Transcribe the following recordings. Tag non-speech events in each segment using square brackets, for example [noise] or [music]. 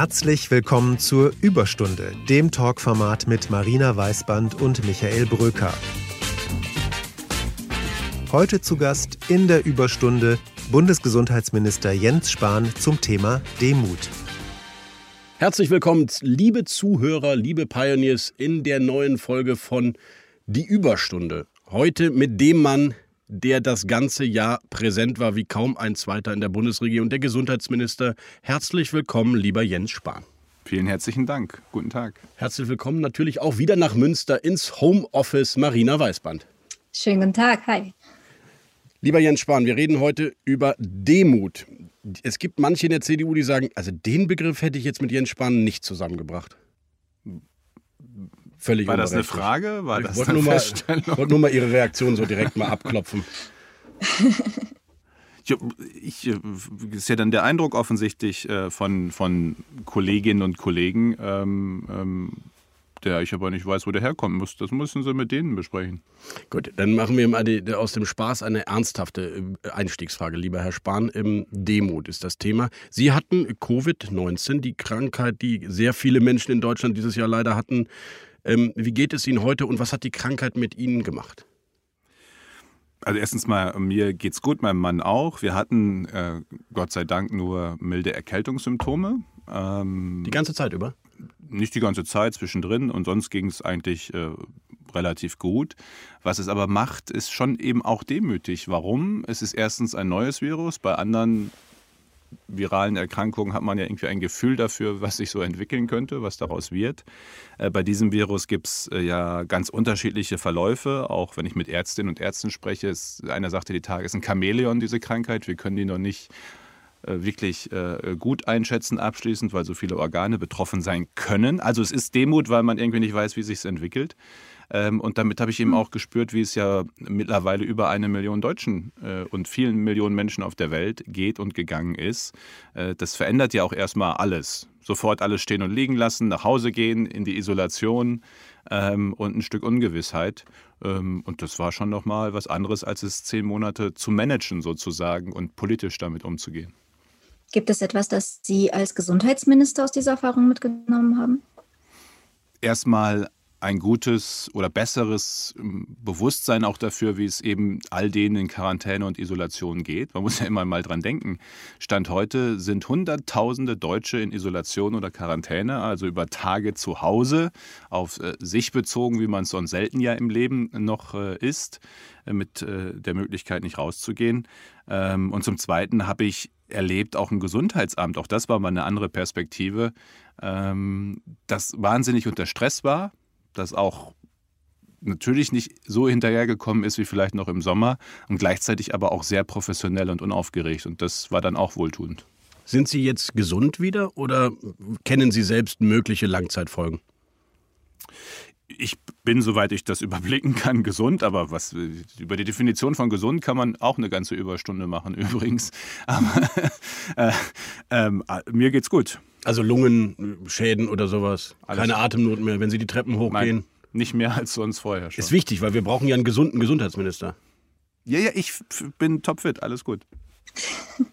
Herzlich willkommen zur Überstunde, dem Talkformat mit Marina Weißband und Michael Bröker. Heute zu Gast in der Überstunde Bundesgesundheitsminister Jens Spahn zum Thema Demut. Herzlich willkommen, liebe Zuhörer, liebe Pioneers, in der neuen Folge von Die Überstunde. Heute mit dem Mann, der das ganze Jahr präsent war wie kaum ein zweiter in der Bundesregierung, der Gesundheitsminister. Herzlich willkommen, lieber Jens Spahn. Vielen herzlichen Dank. Guten Tag. Herzlich willkommen natürlich auch wieder nach Münster ins Homeoffice Marina Weißband. Schönen guten Tag. Hi. Lieber Jens Spahn, wir reden heute über Demut. Es gibt manche in der CDU, die sagen, also den Begriff hätte ich jetzt mit Jens Spahn nicht zusammengebracht. Völlig War das eine Frage? War ich das wollte eine nur, mal, wollte nur mal Ihre Reaktion so direkt mal abklopfen. [laughs] Ich, ich, äh, ist ja dann der Eindruck offensichtlich äh, von, von Kolleginnen und Kollegen, ähm, ähm, der ich aber nicht weiß, wo der herkommen muss. Das müssen Sie mit denen besprechen. Gut, dann machen wir mal die, aus dem Spaß eine ernsthafte äh, Einstiegsfrage, lieber Herr Spahn. Ähm, Demut ist das Thema. Sie hatten Covid-19, die Krankheit, die sehr viele Menschen in Deutschland dieses Jahr leider hatten. Ähm, wie geht es Ihnen heute und was hat die Krankheit mit Ihnen gemacht? Also erstens mal, mir geht's gut, meinem Mann auch. Wir hatten äh, Gott sei Dank nur milde Erkältungssymptome. Ähm, Die ganze Zeit über? nicht die ganze Zeit zwischendrin und sonst ging es eigentlich äh, relativ gut. Was es aber macht, ist schon eben auch demütig. Warum? Es ist erstens ein neues Virus. Bei anderen viralen Erkrankungen hat man ja irgendwie ein Gefühl dafür, was sich so entwickeln könnte, was daraus wird. Äh, bei diesem Virus gibt es äh, ja ganz unterschiedliche Verläufe. Auch wenn ich mit Ärztinnen und Ärzten spreche, einer sagte, die Tage ist ein Chamäleon, diese Krankheit. Wir können die noch nicht wirklich äh, gut einschätzen abschließend, weil so viele Organe betroffen sein können. Also es ist Demut, weil man irgendwie nicht weiß, wie sich es entwickelt. Ähm, und damit habe ich eben auch gespürt, wie es ja mittlerweile über eine Million Deutschen äh, und vielen Millionen Menschen auf der Welt geht und gegangen ist. Das verändert ja auch erstmal alles. Sofort alles stehen und liegen lassen, nach Hause gehen, in die Isolation ähm, und ein Stück Ungewissheit. Ähm, und das war schon nochmal was anderes, als es zehn Monate zu managen sozusagen und politisch damit umzugehen. Gibt es etwas, das Sie als Gesundheitsminister aus dieser Erfahrung mitgenommen haben? Erstmal ein gutes oder besseres ähm, Bewusstsein auch dafür, wie es eben all denen in Quarantäne und Isolation geht. Man muss ja immer mal dran denken. Stand heute sind Hunderttausende Deutsche in Isolation oder Quarantäne, also über Tage zu Hause, auf äh, sich bezogen, wie man es sonst selten ja im Leben noch äh, ist, äh, mit der Möglichkeit nicht rauszugehen. Ähm, und zum Zweiten habe ich erlebt, auch im Gesundheitsamt, auch das war mal eine andere Perspektive, ähm, das wahnsinnig unter Stress war, das auch natürlich nicht so hinterhergekommen ist wie vielleicht noch im Sommer und gleichzeitig aber auch sehr professionell und unaufgeregt. Und das war dann auch wohltuend. Sind Sie jetzt gesund wieder oder kennen Sie selbst mögliche Langzeitfolgen? Ich bin, soweit ich das [laughs] überblicken kann, gesund, aber was über die Definition von gesund kann man auch eine ganze Überstunde machen [laughs] übrigens. Aber äh, äh, mir geht's gut. Also Lungenschäden oder sowas. Alles. Keine Atemnot mehr, wenn Sie die Treppen hochgehen. Nein, nicht mehr als sonst vorher schon. Ist wichtig, weil wir brauchen ja einen gesunden Gesundheitsminister. Ja, ja, ich bin topfit, alles gut.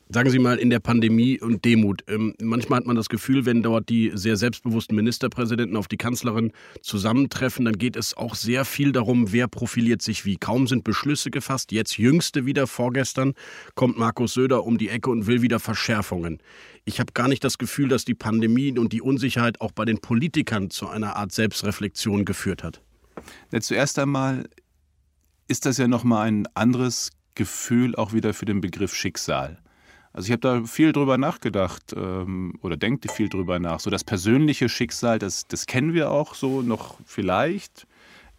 Sagen Sie mal in der Pandemie und Demut. Ähm, manchmal hat man das Gefühl, wenn dort die sehr selbstbewussten Ministerpräsidenten auf die Kanzlerin zusammentreffen, dann geht es auch sehr viel darum, wer profiliert sich wie. Kaum sind Beschlüsse gefasst. Jetzt jüngste wieder vorgestern kommt Markus Söder um die Ecke und will wieder Verschärfungen. Ich habe gar nicht das Gefühl, dass die Pandemie und die Unsicherheit auch bei den Politikern zu einer Art Selbstreflexion geführt hat. Ja, zuerst einmal ist das ja noch mal ein anderes Gefühl auch wieder für den Begriff Schicksal. Also ich habe da viel drüber nachgedacht ähm, oder denke viel drüber nach. So das persönliche Schicksal, das, das kennen wir auch so noch vielleicht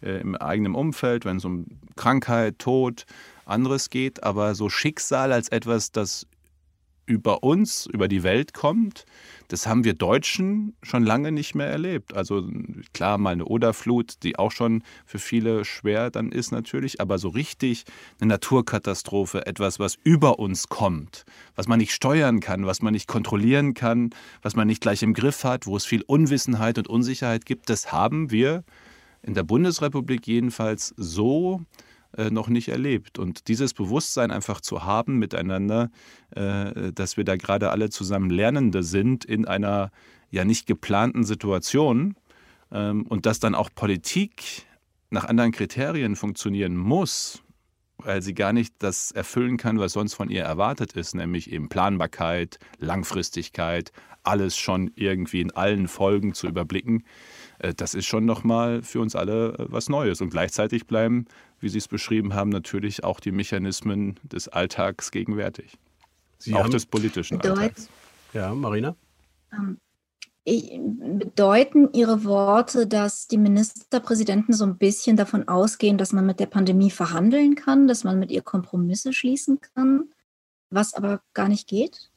äh, im eigenen Umfeld, wenn es um Krankheit, Tod, anderes geht. Aber so Schicksal als etwas, das über uns, über die Welt kommt, das haben wir Deutschen schon lange nicht mehr erlebt. Also klar, mal eine Oderflut, die auch schon für viele schwer dann ist natürlich, aber so richtig eine Naturkatastrophe, etwas, was über uns kommt, was man nicht steuern kann, was man nicht kontrollieren kann, was man nicht gleich im Griff hat, wo es viel Unwissenheit und Unsicherheit gibt, das haben wir in der Bundesrepublik jedenfalls so noch nicht erlebt. Und dieses Bewusstsein einfach zu haben miteinander, äh, dass wir da gerade alle zusammen Lernende sind in einer ja nicht geplanten Situation ähm, und dass dann auch Politik nach anderen Kriterien funktionieren muss, weil sie gar nicht das erfüllen kann, was sonst von ihr erwartet ist, nämlich eben Planbarkeit, Langfristigkeit, alles schon irgendwie in allen Folgen zu überblicken. Äh, das ist schon nochmal für uns alle äh, was Neues. Und gleichzeitig bleiben, wie Sie es beschrieben haben, natürlich auch die Mechanismen des Alltags gegenwärtig. Sie auch des politischen Alltags. Ja, Marina? Ähm, bedeuten Ihre Worte, dass die Ministerpräsidenten so ein bisschen davon ausgehen, dass man mit der Pandemie verhandeln kann, dass man mit ihr Kompromisse schließen kann, was aber gar nicht geht?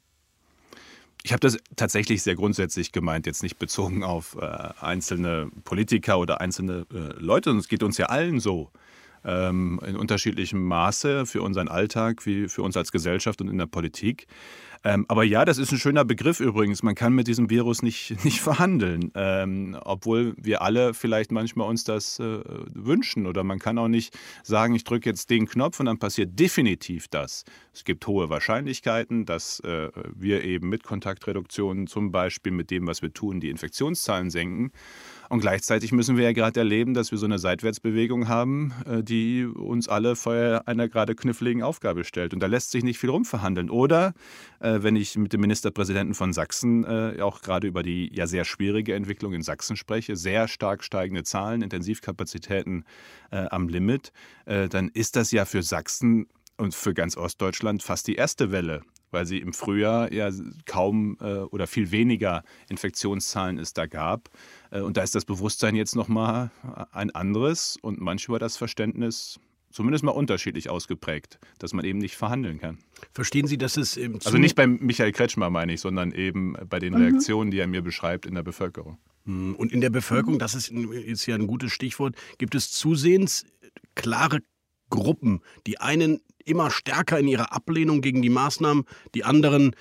Ich habe das tatsächlich sehr grundsätzlich gemeint, jetzt nicht bezogen auf äh, einzelne Politiker oder einzelne äh, Leute, und es geht uns ja allen so ähm, in unterschiedlichem Maße für unseren Alltag, wie für uns als Gesellschaft und in der Politik. Ähm, aber ja, das ist ein schöner Begriff übrigens. Man kann mit diesem Virus nicht, [laughs] nicht verhandeln, ähm, obwohl wir alle vielleicht manchmal uns das äh, wünschen. Oder man kann auch nicht sagen, ich drücke jetzt den Knopf und dann passiert definitiv das. Es gibt hohe Wahrscheinlichkeiten, dass äh, wir eben mit Kontaktreduktionen zum Beispiel mit dem, was wir tun, die Infektionszahlen senken. Und gleichzeitig müssen wir ja gerade erleben, dass wir so eine Seitwärtsbewegung haben, äh, die uns alle vor einer gerade kniffligen Aufgabe stellt. Und da lässt sich nicht viel rumverhandeln. Oder äh, wenn ich mit dem Ministerpräsidenten von Sachsen äh, auch gerade über die ja sehr schwierige Entwicklung in Sachsen spreche, sehr stark steigende Zahlen, Intensivkapazitäten am Limit, dann ist das ja für Sachsen und für ganz Ostdeutschland fast die erste Welle weil sie im Frühjahr ja kaum äh, oder viel weniger Infektionszahlen es da gab. Äh, und da ist das Bewusstsein jetzt nochmal ein anderes und manchmal das Verständnis zumindest mal unterschiedlich ausgeprägt, dass man eben nicht verhandeln kann. Verstehen Sie, dass es im Also nicht bei Michael Kretschmer meine ich, sondern eben bei den mhm. Reaktionen, die er mir beschreibt in der Bevölkerung. Hm, und in der Bevölkerung, das ist, ist ja ein gutes Stichwort, gibt es zusehends klare Gruppen. Die einen immer stärker in ihrer Ablehnung gegen die Maßnahmen, die anderen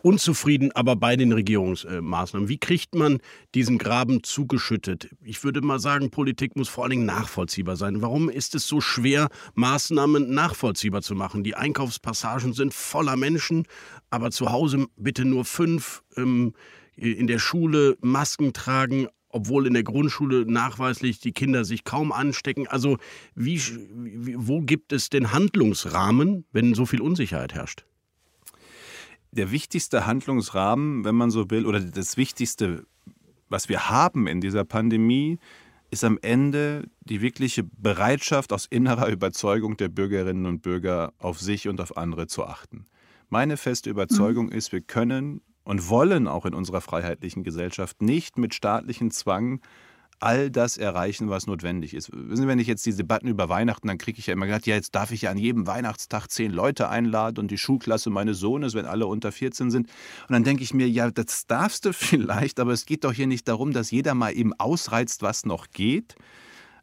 unzufrieden, aber bei den Regierungsmaßnahmen. Wie kriegt man diesen Graben zugeschüttet? Ich würde mal sagen, Politik muss vor allen Dingen nachvollziehbar sein. Warum ist es so schwer, Maßnahmen nachvollziehbar zu machen? Die Einkaufspassagen sind voller Menschen, aber zu Hause bitte nur fünf. Ähm, in der Schule Masken tragen, obwohl in der Grundschule nachweislich die Kinder sich kaum anstecken. Also wie, wo gibt es den Handlungsrahmen, wenn so viel Unsicherheit herrscht? Der wichtigste Handlungsrahmen, wenn man so will, oder das Wichtigste, was wir haben in dieser Pandemie, ist am Ende die wirkliche Bereitschaft aus innerer Überzeugung der Bürgerinnen und Bürger auf sich und auf andere zu achten. Meine feste Überzeugung mhm. ist, wir können und wollen auch in unserer freiheitlichen Gesellschaft nicht mit staatlichem Zwang all das erreichen, was notwendig ist. Wissen Sie, wenn ich jetzt diese Debatten über Weihnachten, dann kriege ich ja immer gesagt, ja, jetzt darf ich ja an jedem Weihnachtstag zehn Leute einladen und die Schulklasse meines Sohnes, wenn alle unter 14 sind. Und dann denke ich mir, ja, das darfst du [laughs] vielleicht, aber es geht doch hier nicht darum, dass jeder mal eben ausreizt, was noch geht,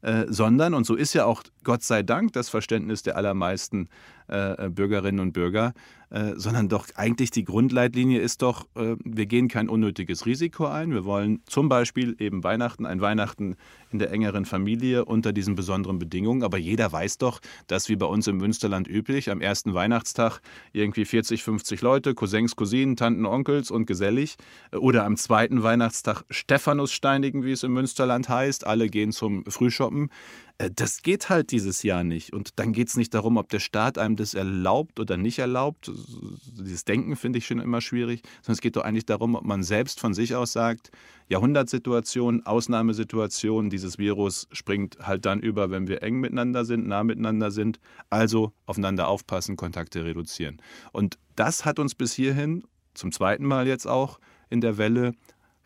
äh, sondern, und so ist ja auch Gott sei Dank das Verständnis der allermeisten äh, Bürgerinnen und Bürger, äh, sondern doch eigentlich die Grundleitlinie ist doch, äh, wir gehen kein unnötiges Risiko ein. Wir wollen zum Beispiel eben Weihnachten, ein Weihnachten in der engeren Familie unter diesen besonderen Bedingungen. Aber jeder weiß doch, dass wie bei uns im Münsterland üblich, am ersten Weihnachtstag irgendwie 40, 50 Leute, Cousins, Cousinen, Tanten, Onkels und gesellig. Äh, oder am zweiten Weihnachtstag Stephanus steinigen, wie es im Münsterland heißt. Alle gehen zum Frühshoppen. Äh, das geht halt dieses Jahr nicht. Und dann geht es nicht darum, ob der Staat einem das erlaubt oder nicht erlaubt. Dieses Denken finde ich schon immer schwierig. Sondern es geht doch eigentlich darum, ob man selbst von sich aus sagt, Jahrhundertsituation, Ausnahmesituation, dieses Virus springt halt dann über, wenn wir eng miteinander sind, nah miteinander sind. Also aufeinander aufpassen, Kontakte reduzieren. Und das hat uns bis hierhin, zum zweiten Mal jetzt auch in der Welle,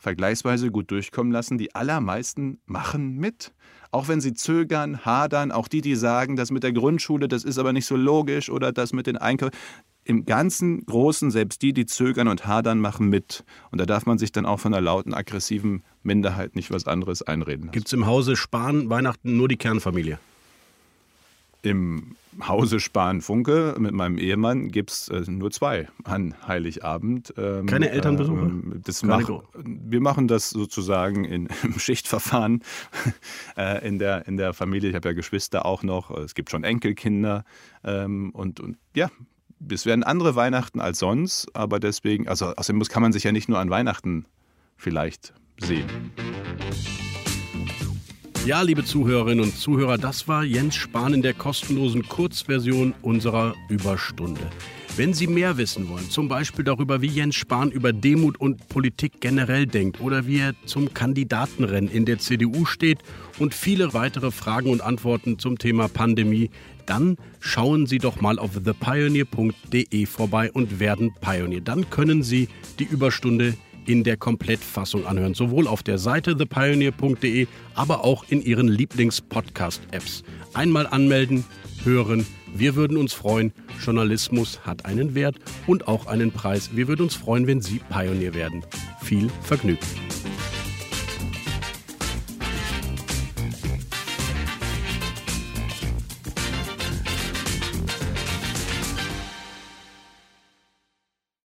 vergleichsweise gut durchkommen lassen. Die allermeisten machen mit. Auch wenn sie zögern, hadern, auch die, die sagen, das mit der Grundschule, das ist aber nicht so logisch oder das mit den Einkäufen. Im ganzen Großen, selbst die, die zögern und hadern, machen mit. Und da darf man sich dann auch von einer lauten, aggressiven Minderheit nicht was anderes einreden. Gibt es im Hause Spahn Weihnachten nur die Kernfamilie? Im Hause Spahn-Funke mit meinem Ehemann gibt es äh, nur zwei an Heiligabend. Ähm, Keine Elternbesuche? Ähm, das mach, wir machen das sozusagen in, [laughs] im Schichtverfahren [laughs] äh, in, der, in der Familie. Ich habe ja Geschwister auch noch. Es gibt schon Enkelkinder. Ähm, und, und ja, es werden andere Weihnachten als sonst, aber deswegen, also außerdem kann man sich ja nicht nur an Weihnachten vielleicht sehen. Ja, liebe Zuhörerinnen und Zuhörer, das war Jens Spahn in der kostenlosen Kurzversion unserer Überstunde. Wenn Sie mehr wissen wollen, zum Beispiel darüber, wie Jens Spahn über Demut und Politik generell denkt oder wie er zum Kandidatenrennen in der CDU steht und viele weitere Fragen und Antworten zum Thema Pandemie, dann schauen Sie doch mal auf thepioneer.de vorbei und werden Pionier. Dann können Sie die Überstunde in der Komplettfassung anhören, sowohl auf der Seite thepioneer.de, aber auch in Ihren Lieblings-Podcast-Apps. Einmal anmelden, hören. Wir würden uns freuen. Journalismus hat einen Wert und auch einen Preis. Wir würden uns freuen, wenn Sie Pionier werden. Viel Vergnügen.